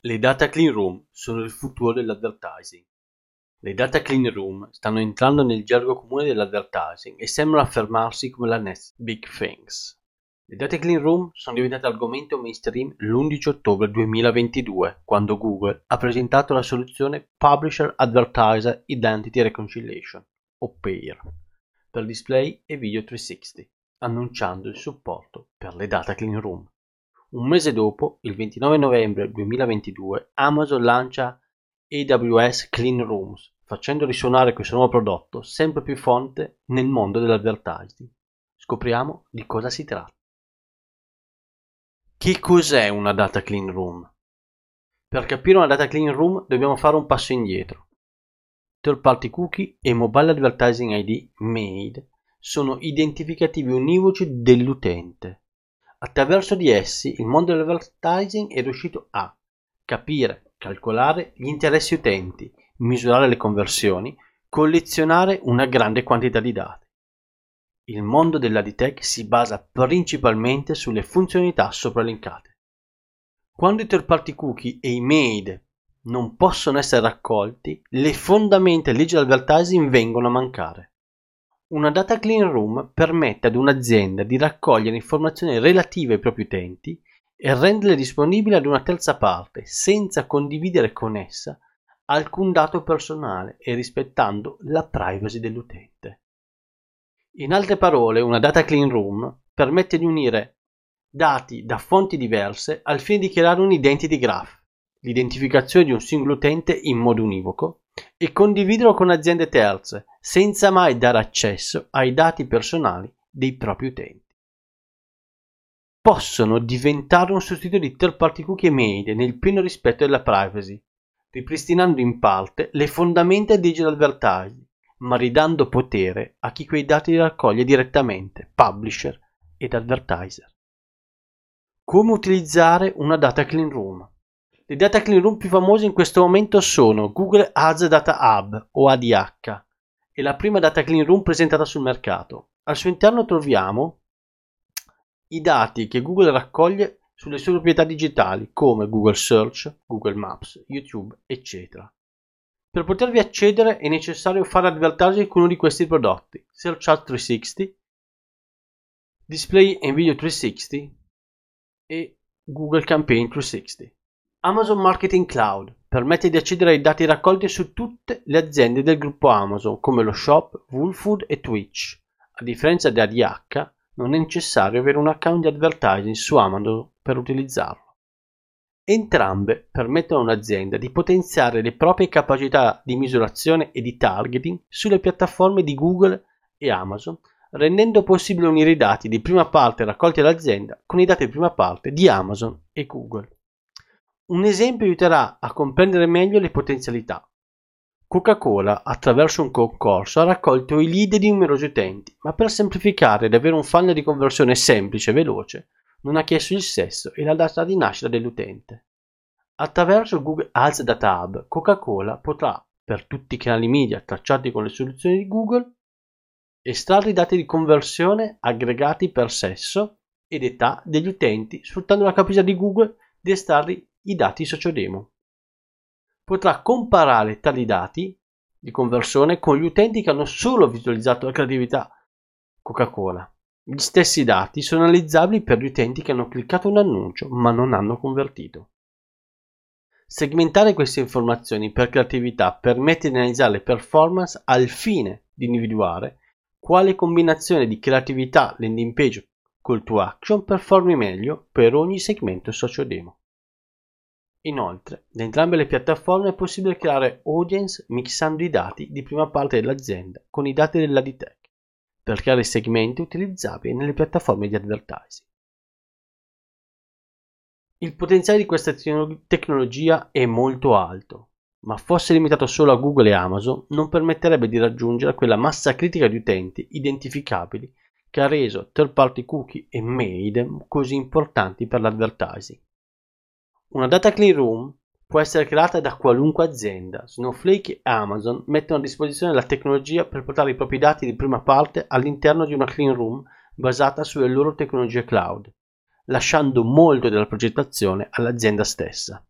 Le data clean room sono il futuro dell'advertising. Le data clean room stanno entrando nel gergo comune dell'advertising e sembrano affermarsi come la next big things. Le data clean room sono diventate argomento mainstream l'11 ottobre 2022, quando Google ha presentato la soluzione Publisher Advertiser Identity Reconciliation, o PAIR, per display e video 360, annunciando il supporto per le data clean room. Un mese dopo, il 29 novembre 2022, Amazon lancia AWS Clean Rooms, facendo risuonare questo nuovo prodotto sempre più fonte nel mondo dell'advertising. Scopriamo di cosa si tratta. Che cos'è una data clean room? Per capire una data clean room dobbiamo fare un passo indietro. Third party cookie e mobile advertising ID MAID sono identificativi univoci dell'utente Attraverso di essi il mondo dell'advertising è riuscito a capire, calcolare gli interessi utenti, misurare le conversioni, collezionare una grande quantità di dati. Il mondo dell'AdTech si basa principalmente sulle funzionalità sopraelencate. Quando i third party cookie e i MAID non possono essere raccolti, le fondamenta del digital advertising vengono a mancare. Una data clean room permette ad un'azienda di raccogliere informazioni relative ai propri utenti e renderle disponibili ad una terza parte senza condividere con essa alcun dato personale e rispettando la privacy dell'utente. In altre parole, una data clean room permette di unire dati da fonti diverse al fine di creare un identity graph, l'identificazione di un singolo utente in modo univoco, e condividerlo con aziende terze, senza mai dare accesso ai dati personali dei propri utenti. Possono diventare un sostituto di third party cookie e mail nel pieno rispetto della privacy, ripristinando in parte le fondamenta del digital advertising, ma ridando potere a chi quei dati li raccoglie direttamente, publisher ed advertiser. Come utilizzare una data clean room? Le data clean room più famose in questo momento sono Google Ads Data Hub o ADH e la prima data clean room presentata sul mercato. Al suo interno troviamo i dati che Google raccoglie sulle sue proprietà digitali come Google Search, Google Maps, YouTube, eccetera. Per potervi accedere è necessario fare advertising con uno di questi prodotti, Search Ads 360, Display and Video 360 e Google Campaign 360. Amazon Marketing Cloud permette di accedere ai dati raccolti su tutte le aziende del gruppo Amazon come lo Shop, Woolfood e Twitch. A differenza di ADH, non è necessario avere un account di advertising su Amazon per utilizzarlo. Entrambe permettono a un'azienda di potenziare le proprie capacità di misurazione e di targeting sulle piattaforme di Google e Amazon, rendendo possibile unire i dati di prima parte raccolti dall'azienda con i dati di prima parte di Amazon e Google. Un esempio aiuterà a comprendere meglio le potenzialità. Coca-Cola, attraverso un concorso, ha raccolto i lead di numerosi utenti, ma per semplificare ed avere un funnel di conversione semplice e veloce, non ha chiesto il sesso e la data di nascita dell'utente. Attraverso Google Ads Data Hub, Coca-Cola potrà, per tutti i canali media tracciati con le soluzioni di Google, estrarre i dati di conversione aggregati per sesso ed età degli utenti, sfruttando la capacità di Google di estrarli i dati sociodemo. Potrà comparare tali dati di conversione con gli utenti che hanno solo visualizzato la creatività Coca-Cola. Gli stessi dati sono analizzabili per gli utenti che hanno cliccato un annuncio ma non hanno convertito. Segmentare queste informazioni per creatività permette di analizzare le performance al fine di individuare quale combinazione di creatività landing page call to action performi meglio per ogni segmento sociodemo. Inoltre, da entrambe le piattaforme è possibile creare audience mixando i dati di prima parte dell'azienda con i dati dell'AdTech per creare segmenti utilizzabili nelle piattaforme di advertising. Il potenziale di questa tecnologia è molto alto, ma fosse limitato solo a Google e Amazon non permetterebbe di raggiungere quella massa critica di utenti identificabili che ha reso third party cookie e mail così importanti per l'advertising. Una data clean room può essere creata da qualunque azienda. Snowflake e Amazon mettono a disposizione la tecnologia per portare i propri dati di prima parte all'interno di una clean room basata sulle loro tecnologie cloud, lasciando molto della progettazione all'azienda stessa.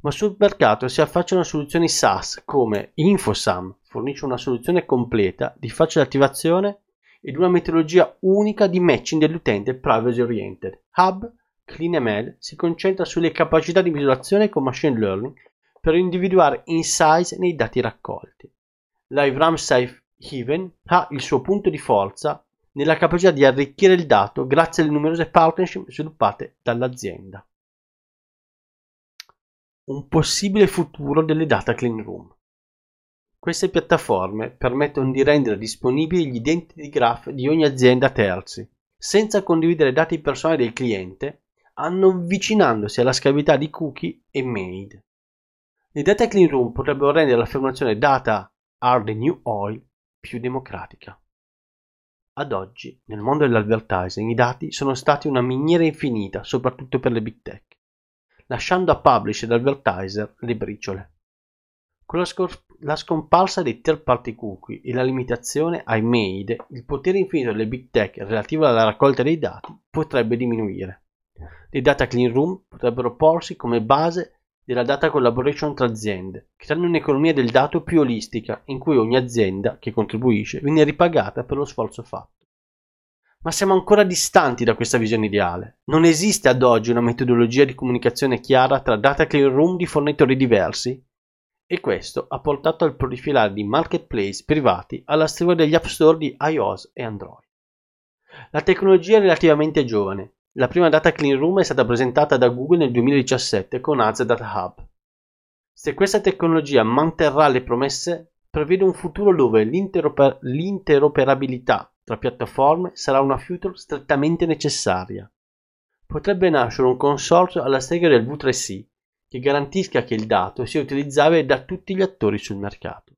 ma sul mercato si affacciano soluzioni SaaS come InfoSum, fornisce una soluzione completa di facile attivazione ed una metodologia unica di matching dell'utente privacy oriented. Hub CleanML si concentra sulle capacità di misurazione con machine learning per individuare insights nei dati raccolti. LiveRAM Safe Haven ha il suo punto di forza nella capacità di arricchire il dato grazie alle numerose partnership sviluppate dall'azienda. Un possibile futuro delle data clean room. Queste piattaforme permettono di rendere disponibili gli identity graph di ogni azienda a terzi, senza condividere dati personali del cliente, avvicinandosi alla schiavità di cookie e maid. Le data clean room potrebbero rendere l'affermazione data are the new oil più democratica. Ad oggi, nel mondo dell'advertising, i dati sono stati una miniera infinita, soprattutto per le big tech, lasciando a publisher ed advertiser le briciole. Con la, scor- la scomparsa dei third party cookie e la limitazione ai made, il potere infinito delle big tech relativo alla raccolta dei dati potrebbe diminuire. Le data clean room potrebbero porsi come base della data collaboration tra aziende, creando un'economia del dato più olistica in cui ogni azienda che contribuisce viene ripagata per lo sforzo fatto. Ma siamo ancora distanti da questa visione ideale. Non esiste ad oggi una metodologia di comunicazione chiara tra data clean room di fornitori diversi e questo ha portato al proliferare di marketplace privati alla stregua degli app store di iOS e Android. La tecnologia è relativamente giovane. La prima data clean room è stata presentata da Google nel 2017 con Az Data Hub. Se questa tecnologia manterrà le promesse, prevede un futuro dove l'interoper- l'interoperabilità tra piattaforme sarà una feature strettamente necessaria. Potrebbe nascere un consorzio alla stregua del V3C che garantisca che il dato sia utilizzabile da tutti gli attori sul mercato.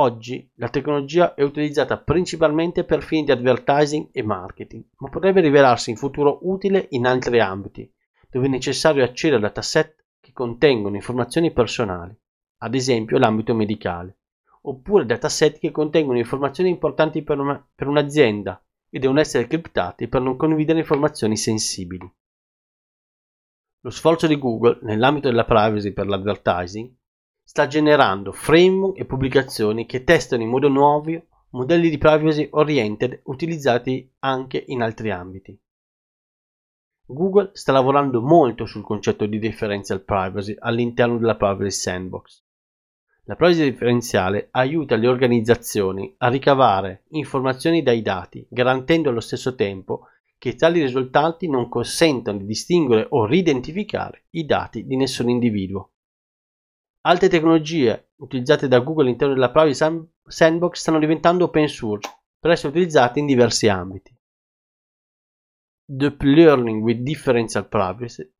Oggi la tecnologia è utilizzata principalmente per fini di advertising e marketing, ma potrebbe rivelarsi in futuro utile in altri ambiti, dove è necessario accedere a dataset che contengono informazioni personali, ad esempio l'ambito medicale, oppure dataset che contengono informazioni importanti per, una, per un'azienda e devono essere criptati per non condividere informazioni sensibili. Lo sforzo di Google nell'ambito della privacy per l'advertising sta generando framework e pubblicazioni che testano in modo nuovo modelli di privacy oriented utilizzati anche in altri ambiti. Google sta lavorando molto sul concetto di differential privacy all'interno della privacy sandbox. La privacy differenziale aiuta le organizzazioni a ricavare informazioni dai dati, garantendo allo stesso tempo che tali risultati non consentono di distinguere o ridentificare i dati di nessun individuo. Altre tecnologie utilizzate da Google all'interno della Privacy Sandbox stanno diventando open source per essere utilizzate in diversi ambiti. Deep Learning with Differential Privacy,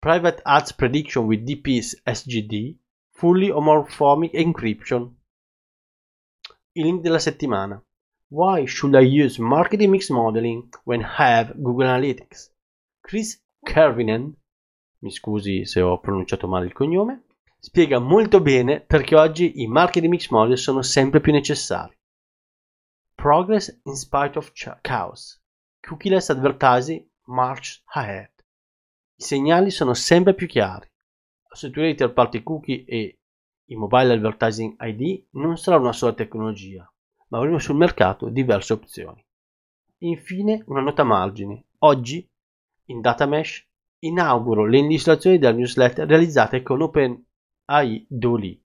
Private Ads Prediction with DPS SGD, Fully Homomorphic Encryption. Il link della settimana. Why should I use marketing mix modeling when I have Google Analytics? Chris Kervinen, mi scusi se ho pronunciato male il cognome, spiega molto bene perché oggi i marketing mix model sono sempre più necessari. Progress in spite of chaos. Cookieless advertising march ahead. I segnali sono sempre più chiari. Struttura di third party cookie e i mobile advertising ID non sarà una sola tecnologia, ma avremo sul mercato diverse opzioni. Infine una nota margine. Oggi, in Datamesh, inauguro le illustrazioni della newsletter realizzate con OpenAI Dolly.